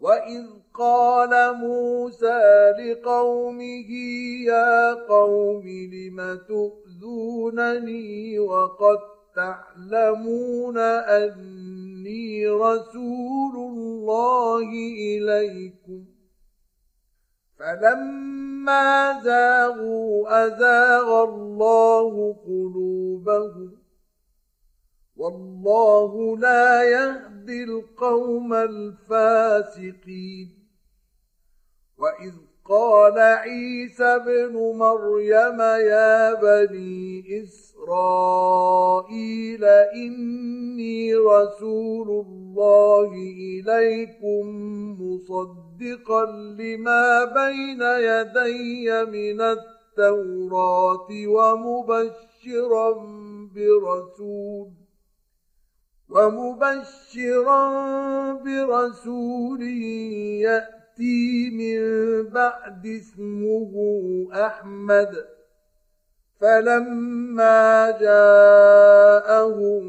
واذ قال موسى لقومه يا قوم لم تؤذونني وقد تعلمون اني رسول الله اليكم فلما زاغوا ازاغ الله قلوبهم والله لا يهدي القوم الفاسقين. وإذ قال عيسى ابن مريم يا بني إسرائيل إني رسول الله إليكم مصدقا لما بين يدي من التوراة ومبشرا برسول. ومبشرا برسول يأتي من بعد اسمه أحمد. فلما جاءهم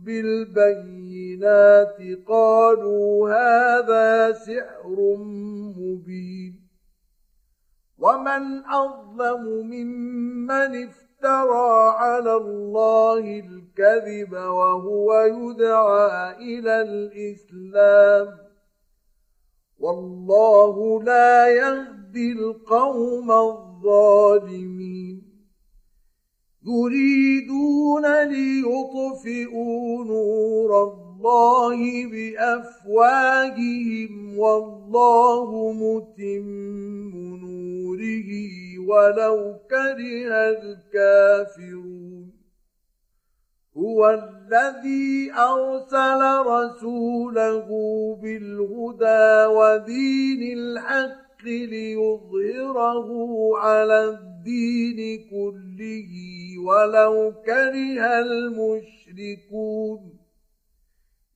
بالبينات قالوا هذا سحر مبين. ومن أظلم ممن افترى افترى على الله الكذب وهو يدعى إلى الإسلام. والله لا يهدي القوم الظالمين. يريدون ليطفئوا نور الله بأفواههم والله متم نوره ولو كره الكافرون. هو الذي أرسل رسوله بالهدى ودين الحق ليظهره على الدين كله ولو كره المشركون.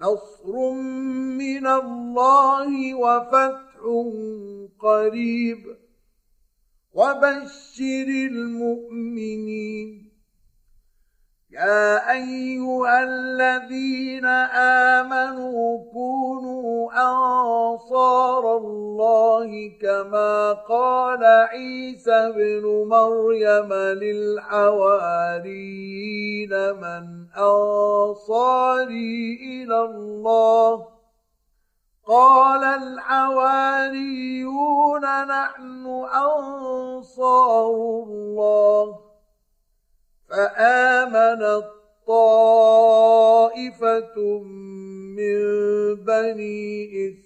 نصر من الله وفتح قريب. وبشر المؤمنين. يا أيها الذين آمنوا كونوا أنصار الله كما قال عيسى ابن مريم للحواريين من أنصاري إلى الله. قال الحواريون نحن أنصار الله. فآمنت طائفة من بني إسرائيل